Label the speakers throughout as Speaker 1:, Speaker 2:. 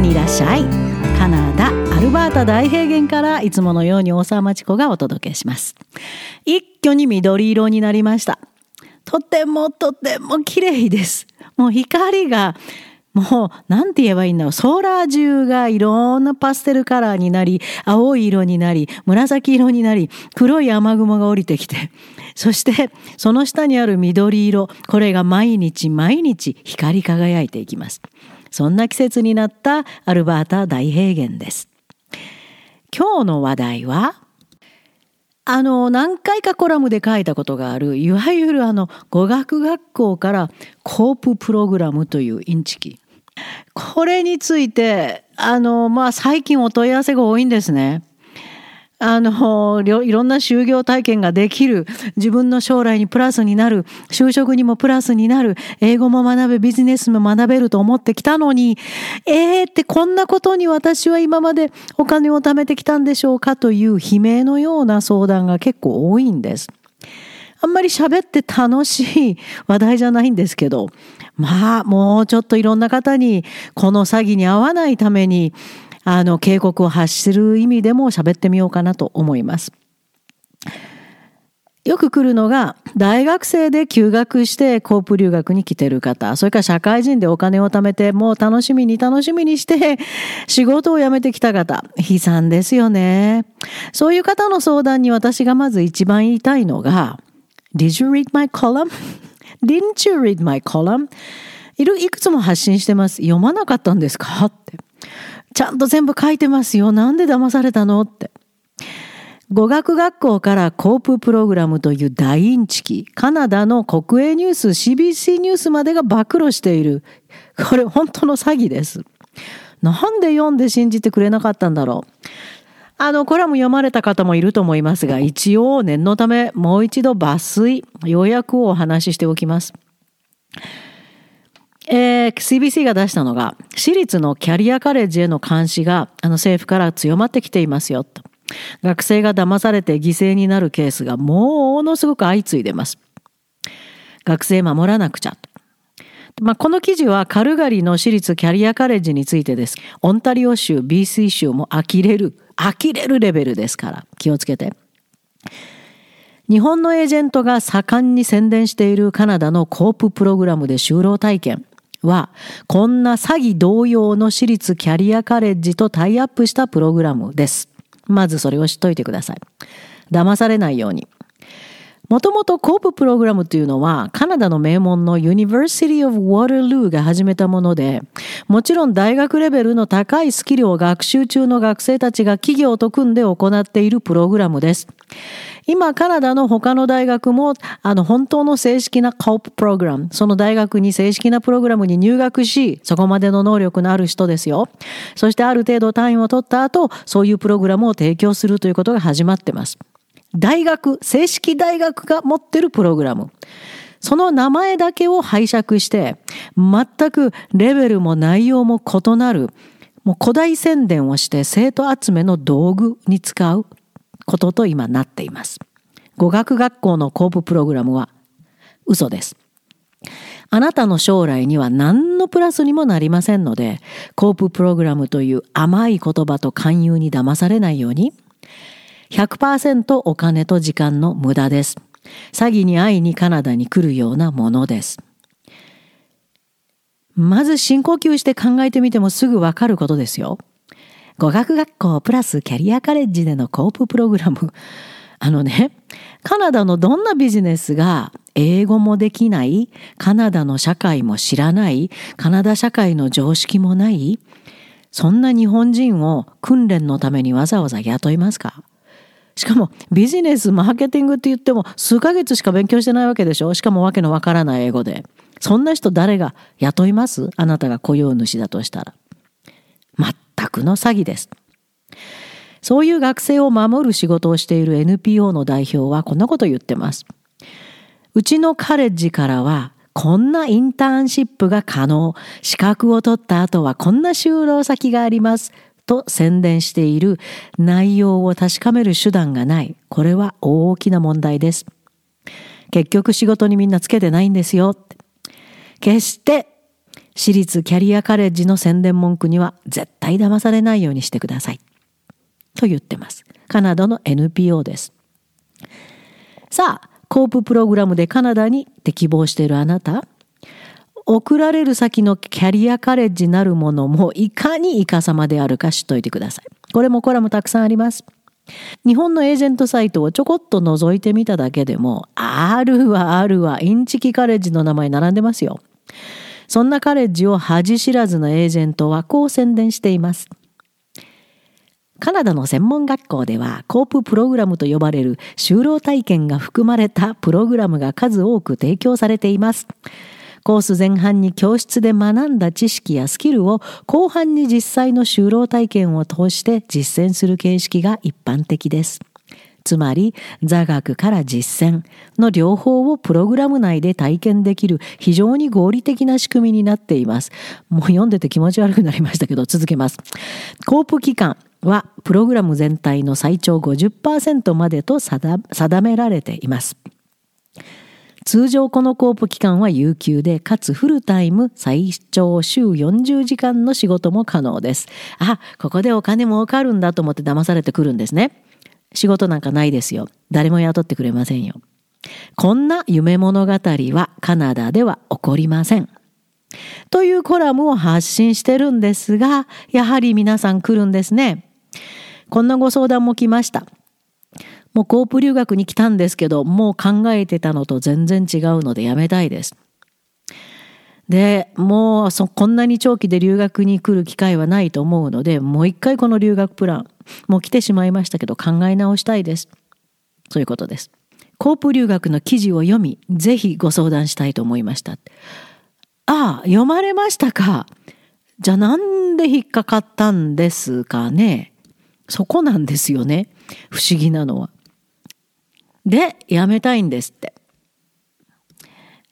Speaker 1: にいらっしゃい。カナダアルバータ大平原からいつものように大沢町子がお届けします。一挙に緑色になりました。とてもとても綺麗です。もう光がもう、なんて言えばいいんだろう。空中がいろんなパステルカラーになり、青い色になり、紫色になり、黒い雨雲が降りてきて、そして、その下にある緑色、これが毎日毎日光り輝いていきます。そんな季節になったアルバータ大平原です。今日の話題は、あの、何回かコラムで書いたことがある、いわゆるあの、語学学校からコーププログラムというインチキ。これについて、あの、まあ、最近お問い合わせが多いんですね。あの、いろんな就業体験ができる、自分の将来にプラスになる、就職にもプラスになる、英語も学べ、ビジネスも学べると思ってきたのに、えーってこんなことに私は今までお金を貯めてきたんでしょうかという悲鳴のような相談が結構多いんです。あんまり喋って楽しい話題じゃないんですけど、まあ、もうちょっといろんな方に、この詐欺に遭わないために、あの、警告を発する意味でも喋ってみようかなと思います。よく来るのが、大学生で休学してコープ留学に来てる方、それから社会人でお金を貯めて、もう楽しみに楽しみにして、仕事を辞めてきた方、悲惨ですよね。そういう方の相談に私がまず一番言いたいのが、Did you read my column? Didn't you read my column? いるいくつも発信してます。読まなかったんですか？って。ちゃんと全部書いてますよ。なんで騙されたの？って。語学学校からコーププログラムという大インチキ、カナダの国営ニュース、CBC ニュースまでが暴露している。これ本当の詐欺です。なんで読んで信じてくれなかったんだろう。あの、コラム読まれた方もいると思いますが、一応念のためもう一度抜粋、要約をお話ししておきます。えー、CBC が出したのが、私立のキャリアカレッジへの監視があの政府から強まってきていますよと。学生が騙されて犠牲になるケースがものすごく相次いでます。学生守らなくちゃと。まあ、この記事はカルガリの私立キャリアカレッジについてです。オンタリオ州、BC 州も呆れる呆れるレベルですから気をつけて。日本のエージェントが盛んに宣伝しているカナダのコーププログラムで就労体験は、こんな詐欺同様の私立キャリアカレッジとタイアップしたプログラムです。まずそれを知っといてください。騙されないように。もともとコーププログラムというのはカナダの名門の University of Waterloo が始めたもので、もちろん大学レベルの高いスキルを学習中の学生たちが企業と組んで行っているプログラムです。今、カナダの他の大学も、あの、本当の正式なコーププログラム、その大学に正式なプログラムに入学し、そこまでの能力のある人ですよ。そしてある程度単位を取った後、そういうプログラムを提供するということが始まってます。大学、正式大学が持ってるプログラム。その名前だけを拝借して、全くレベルも内容も異なる、もう古代宣伝をして生徒集めの道具に使うことと今なっています。語学学校のコーププログラムは嘘です。あなたの将来には何のプラスにもなりませんので、コーププログラムという甘い言葉と勧誘に騙されないように、100%お金と時間の無駄です。詐欺に会いにカナダに来るようなものです。まず深呼吸して考えてみてもすぐわかることですよ。語学学校プラスキャリアカレッジでのコーププログラム。あのね、カナダのどんなビジネスが英語もできない、カナダの社会も知らない、カナダ社会の常識もない、そんな日本人を訓練のためにわざわざ雇いますか？しかもビジネス、マーケティングって言っても数ヶ月しか勉強してないわけでしょ？しかもわけのわからない英語で。そんな人誰が雇います？あなたが雇用主だとしたら。全くの詐欺です。そういう学生を守る仕事をしている NPO の代表はこんなこと言ってます。うちのカレッジからはこんなインターンシップが可能。資格を取った後はこんな就労先があります。と宣伝している内容を確かめる手段がない。これは大きな問題です。結局仕事にみんなつけてないんですよ。決して私立キャリアカレッジの宣伝文句には絶対騙されないようにしてください。と言ってます。カナダの NPO です。さあ、コーププログラムでカナダに適望しているあなた、送られる先のキャリアカレッジなるものもいかにイカ様であるか知っといてください。これもコラムたくさんあります。日本のエージェントサイトをちょこっと覗いてみただけでも、あるわあるわ、インチキカレッジの名前並んでますよ。そんなカレッジを恥知らずのエージェントはこう宣伝しています。カナダの専門学校ではコーププログラムと呼ばれる就労体験が含まれたプログラムが数多く提供されています。コース前半に教室で学んだ知識やスキルを後半に実際の就労体験を通して実践する形式が一般的です。つまり座学から実践の両方をプログラム内で体験できる非常に合理的な仕組みになっています。もう読んでて気持ち悪くなりましたけど続けます。コープ期間はプログラム全体の最長50%までと定められています。通常このコープ期間は有給で、かつフルタイム最長週40時間の仕事も可能です。あ、ここでお金儲かるんだと思って騙されてくるんですね。仕事なんかないですよ。誰も雇ってくれませんよ。こんな夢物語はカナダでは起こりません。というコラムを発信してるんですが、やはり皆さん来るんですね。こんなご相談も来ました。もうコープ留学に来たんですけど、もう考えてたのと全然違うのでやめたいです。で、もうそこんなに長期で留学に来る機会はないと思うので、もう一回この留学プラン、もう来てしまいましたけど考え直したいです。そういうことです。コープ留学の記事を読み、ぜひご相談したいと思いました。ああ、読まれましたか。じゃあなんで引っかかったんですかね。そこなんですよね。不思議なのは。で、やめたいんですって。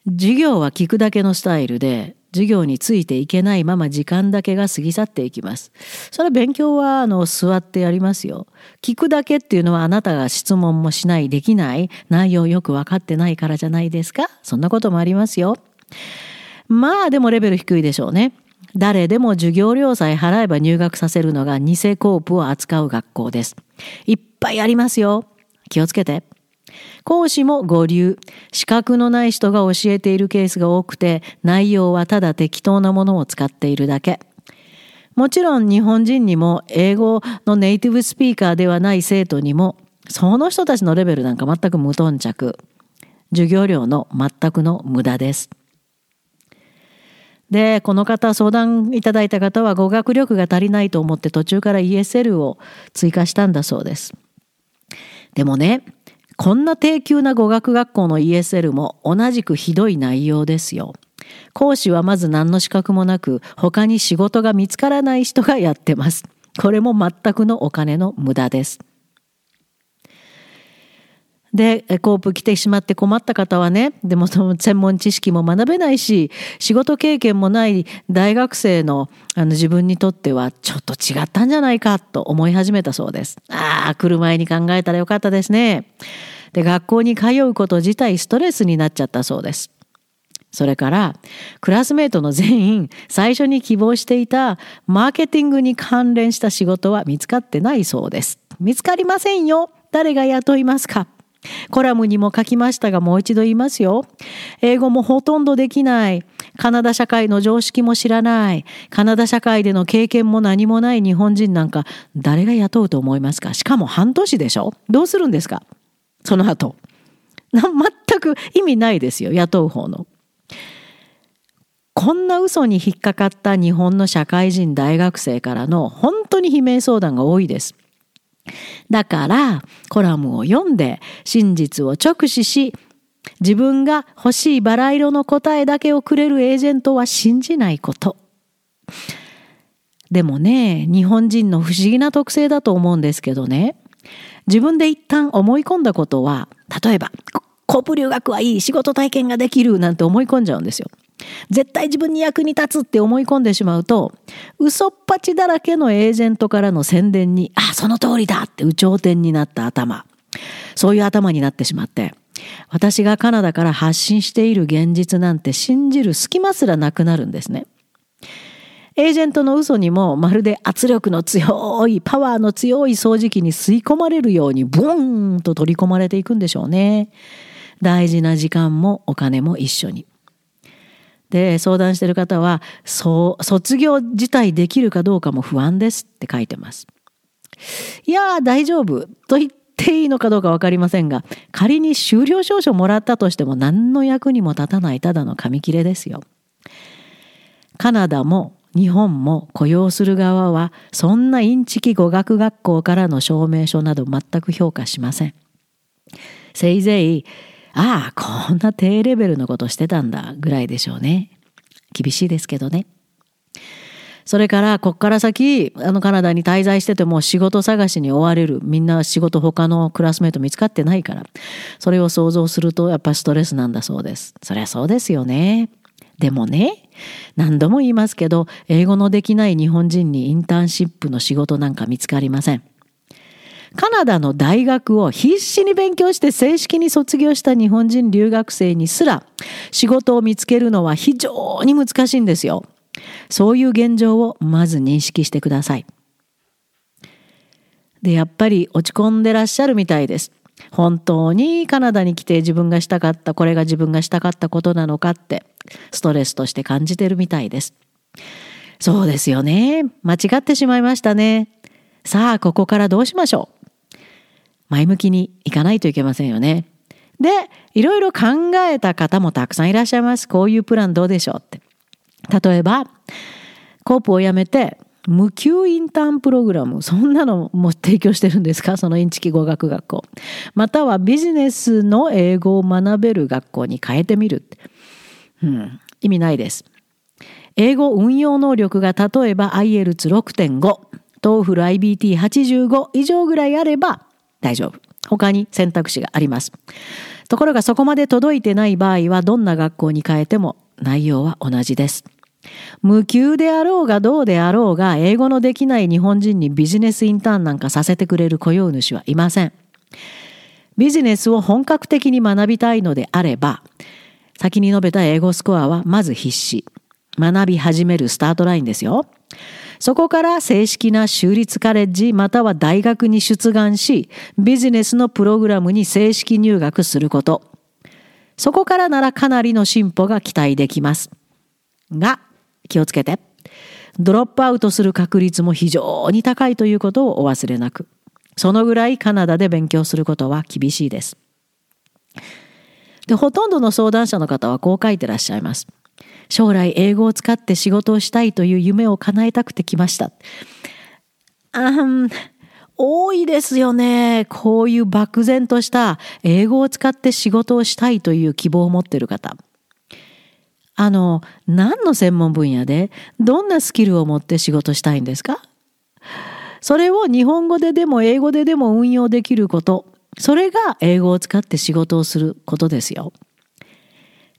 Speaker 1: 授業は聞くだけのスタイルで、授業についていけないまま時間だけが過ぎ去っていきます。それは勉強はあの座ってやりますよ。聞くだけっていうのはあなたが質問もしない、できない、内容よく分かってないからじゃないですかそんなこともありますよ。まあでもレベル低いでしょうね。誰でも授業料さえ払えば入学させるのが偽コープを扱う学校です。いっぱいありますよ。気をつけて。講師も五流。資格のない人が教えているケースが多くて、内容はただ適当なものを使っているだけ。もちろん日本人にも英語のネイティブスピーカーではない生徒にも、その人たちのレベルなんか全く無頓着。授業料の全くの無駄です。で、この方、相談いただいた方は語学力が足りないと思って途中から ESL を追加したんだそうです。でもね、こんな低級な語学学校の ESL も同じくひどい内容ですよ。講師はまず何の資格もなく、他に仕事が見つからない人がやってます。これも全くのお金の無駄です。で、コープ来てしまって困った方はね、でもその専門知識も学べないし、仕事経験もない大学生のあの自分にとってはちょっと違ったんじゃないかと思い始めたそうです。ああ、来る前に考えたらよかったですね。で、学校に通うこと自体ストレスになっちゃったそうです。それから、クラスメートの全員、最初に希望していたマーケティングに関連した仕事は見つかってないそうです。見つかりませんよ。誰が雇いますか？コラムにも書きましたがもう一度言いますよ。英語もほとんどできない。カナダ社会の常識も知らない。カナダ社会での経験も何もない日本人なんか誰が雇うと思いますか？しかも半年でしょ？どうするんですか？その後。全く意味ないですよ。雇う方の。こんな嘘に引っかかった日本の社会人大学生からの本当に悲鳴相談が多いです。だからコラムを読んで真実を直視し自分が欲しいバラ色の答えだけをくれるエージェントは信じないこと。でもね、日本人の不思議な特性だと思うんですけどね、自分で一旦思い込んだことは、例えば、コープ留学はいい、仕事体験ができるなんて思い込んじゃうんですよ。絶対自分に役に立つって思い込んでしまうと、嘘っぱちだらけのエージェントからの宣伝に、あ、その通りだって有頂天になった頭。そういう頭になってしまって、私がカナダから発信している現実なんて信じる隙間すらなくなるんですね。エージェントの嘘にもまるで圧力の強い、パワーの強い掃除機に吸い込まれるようにブーンと取り込まれていくんでしょうね。大事な時間もお金も一緒に。で、相談してる方は、そう、卒業自体できるかどうかも不安ですって書いてます。いや大丈夫と言っていいのかどうか分かりませんが、仮に修了証書もらったとしても何の役にも立たないただの紙切れですよ。カナダも日本も雇用する側はそんなインチキ語学学校からの証明書など全く評価しません。せいぜい、ああ、こんな低レベルのことしてたんだぐらいでしょうね。厳しいですけどね。それから、こっから先、あのカナダに滞在してても仕事探しに追われる。みんな仕事他のクラスメート見つかってないから。それを想像するとやっぱストレスなんだそうです。そりゃそうですよね。でもね、何度も言いますけど、英語のできない日本人にインターンシップの仕事なんか見つかりません。カナダの大学を必死に勉強して正式に卒業した日本人留学生にすら仕事を見つけるのは非常に難しいんですよ。そういう現状をまず認識してください。で、やっぱり落ち込んでらっしゃるみたいです。本当にカナダに来て自分がしたかった、これが自分がしたかったことなのかって、ストレスとして感じてるみたいです。そうですよね。間違ってしまいましたね。さあ、ここからどうしましょう？前向きにいかないといけませんよね。で、いろいろ考えた方もたくさんいらっしゃいます。こういうプランどうでしょうって。例えば、コープをやめて、無給インターンプログラム、そんなのも提供してるんですか？そのインチキ語学学校。またはビジネスの英語を学べる学校に変えてみる。うん、意味ないです。英語運用能力が例えば IELTS6.5、TOEFL IBT85 以上ぐらいあれば大丈夫。他に選択肢があります。ところがそこまで届いてない場合はどんな学校に変えても内容は同じです。無給であろうがどうであろうが英語のできない日本人にビジネスインターンなんかさせてくれる雇用主はいません。ビジネスを本格的に学びたいのであれば、先に述べた英語スコアはまず必死。学び始めるスタートラインですよ。そこから正式な州立カレッジまたは大学に出願し、ビジネスのプログラムに正式入学すること。そこからならかなりの進歩が期待できます。が、気をつけて。ドロップアウトする確率も非常に高いということをお忘れなく。そのぐらいカナダで勉強することは厳しいです。で、ほとんどの相談者の方はこう書いてらっしゃいます。将来英語を使って仕事をしたいという夢を叶えたくて来ました。あん、多いですよね。こういう漠然とした英語を使って仕事をしたいという希望を持っている方。あの、何の専門分野でどんなスキルを持って仕事したいんですか？それを日本語ででも英語ででも運用できること。それが英語を使って仕事をすることですよ。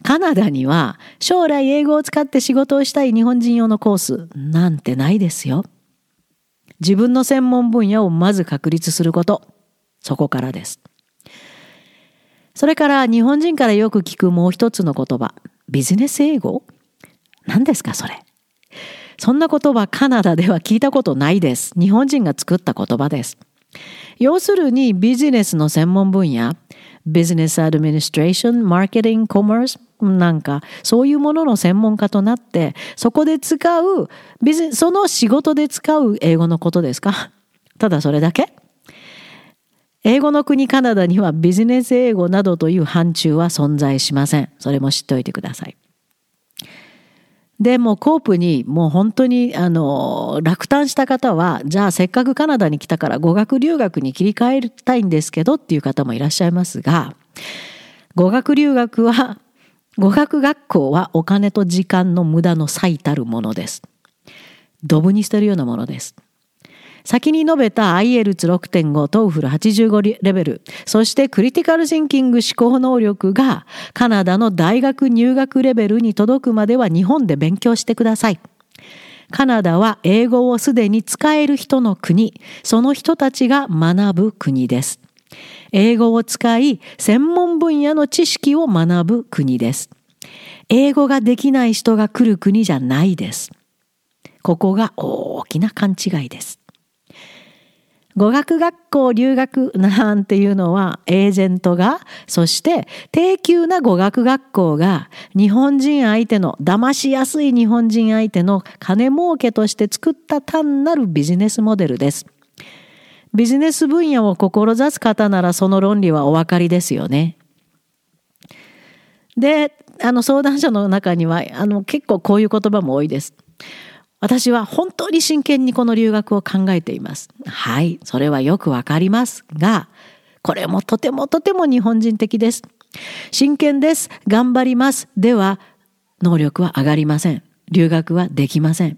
Speaker 1: カナダには将来英語を使って仕事をしたい日本人用のコースなんてないですよ。自分の専門分野をまず確立すること。そこからです。それから日本人からよく聞くもう一つの言葉。ビジネス英語？何ですかそれ。そんな言葉カナダでは聞いたことないです。日本人が作った言葉です。要するにビジネスの専門分野、ビジネスアドミニストレーション、マーケティング、コマース、なんかそういうものの専門家となってそこで使うビジその仕事で使う英語のことですか？ただそれだけ？英語の国カナダにはビジネス英語などという範疇は存在しません。それも知っておいてください。でもコープにもう本当にあの落胆した方はじゃあせっかくカナダに来たから語学留学に切り替えたいんですけどっていう方もいらっしゃいますが語学留学は語学学校はお金と時間の無駄の最たるものです。ドブに捨てるようなものです。先に述べた IELTS6.5、TOEFL85 レベル、そしてクリティカルシンキング思考能力がカナダの大学入学レベルに届くまでは日本で勉強してください。カナダは英語をすでに使える人の国、その人たちが学ぶ国です。英語を使い、専門分野の知識を学ぶ国です。英語ができない人が来る国じゃないです。ここが大きな勘違いです語学学校留学なんていうのはエージェントがそして低級な語学学校が日本人相手の騙しやすい日本人相手の金儲けとして作った単なるビジネスモデルです。ビジネス分野を志す方ならその論理はお分かりですよね。であの相談者の中にはあの結構こういう言葉も多いです。私は本当に真剣にこの留学を考えています。はい、それはよくわかりますが、これもとてもとても日本人的です。真剣です。頑張ります。では、能力は上がりません。留学はできません。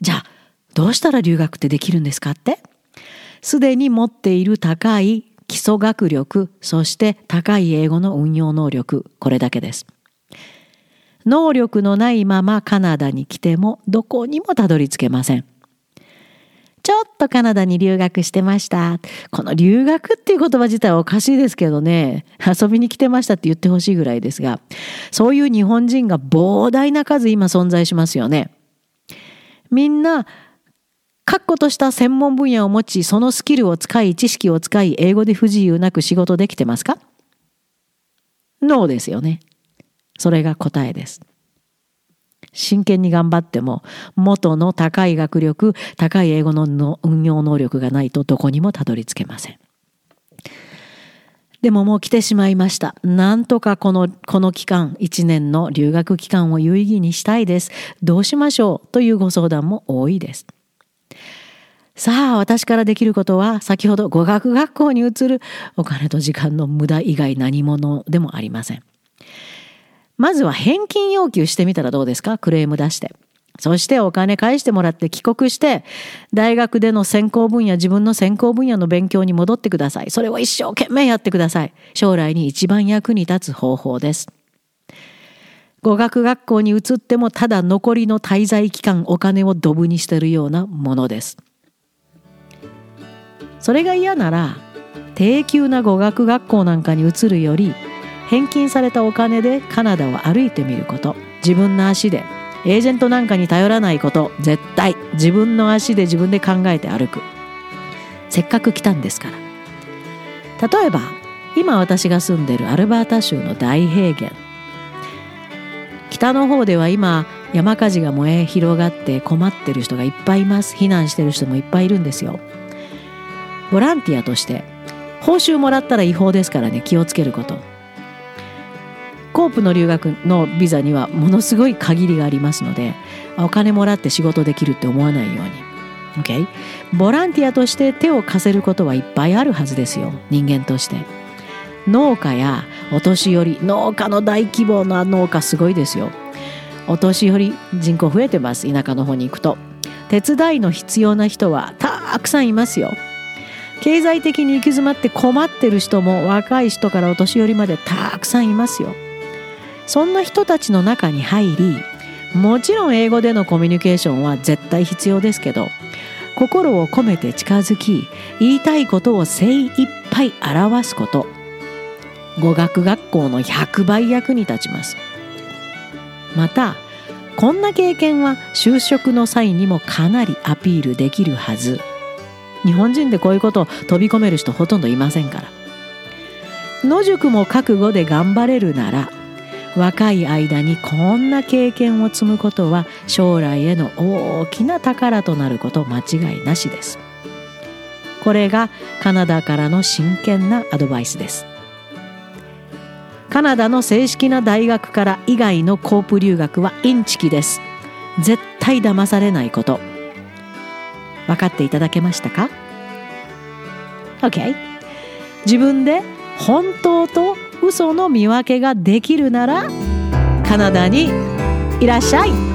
Speaker 1: じゃあ、どうしたら留学ってできるんですかって？すでに持っている高い基礎学力、そして高い英語の運用能力、これだけです。能力のないままカナダに来てもどこにもたどり着けません。ちょっとカナダに留学してました。この留学っていう言葉自体はおかしいですけどね、遊びに来てましたって言ってほしいぐらいですが、そういう日本人が膨大な数今存在しますよね。みんな、確固とした専門分野を持ち、そのスキルを使い、知識を使い、英語で不自由なく仕事できてますか？ノーですよね。それが答えです。真剣に頑張っても元の高い学力高い英語の運用能力がないとどこにもたどり着けません。でももう来てしまいました。なんとかこの、この期間、1年の留学期間を有意義にしたいです。どうしましょう？というご相談も多いです。さあ、私からできることは、先ほど語学学校に移るお金と時間の無駄以外何者でもありません。まずは返金要求してみたらどうですか？クレーム出して。そしてお金返してもらって帰国して、大学での専攻分野、自分の専攻分野の勉強に戻ってください。それを一生懸命やってください。将来に一番役に立つ方法です。語学学校に移ってもただ残りの滞在期間お金をドブにしてるようなものです。それが嫌なら低級な語学学校なんかに移るより返金されたお金でカナダを歩いてみること。自分の足でエージェントなんかに頼らないこと。絶対自分の足で自分で考えて歩く。せっかく来たんですから。例えば今私が住んでるアルバータ州の大平原。北の方では今山火事が燃え広がって困ってる人がいっぱいいます。避難してる人もいっぱいいるんですよ。ボランティアとして報酬もらったら違法ですからね。気をつけること。コープの留学のビザにはものすごい限りがありますのでお金もらって仕事できるって思わないように。OK ボランティアとして手を貸せることはいっぱいあるはずですよ。人間として。農家やお年寄り農家の大規模な農家すごいですよ。お年寄り人口増えてます田舎の方に行くと。手伝いの必要な人はたくさんいますよ。経済的に行き詰まって困ってる人も若い人からお年寄りまでたくさんいますよ。そんな人たちの中に入りもちろん英語でのコミュニケーションは絶対必要ですけど心を込めて近づき言いたいことを精一杯表すこと。語学学校の100倍役に立ちます。またこんな経験は就職の際にもかなりアピールできるはず。日本人でこういうことを飛び込める人ほとんどいませんから。野宿も覚悟で頑張れるなら若い間にこんな経験を積むことは将来への大きな宝となること間違いなしです。これがカナダからの真剣なアドバイスです。カナダの正式な大学から以外のコープ留学はインチキです。絶対騙されないこと。分かっていただけましたか ?OK 自分で本当と嘘の見分けができるならカナダにいらっしゃい。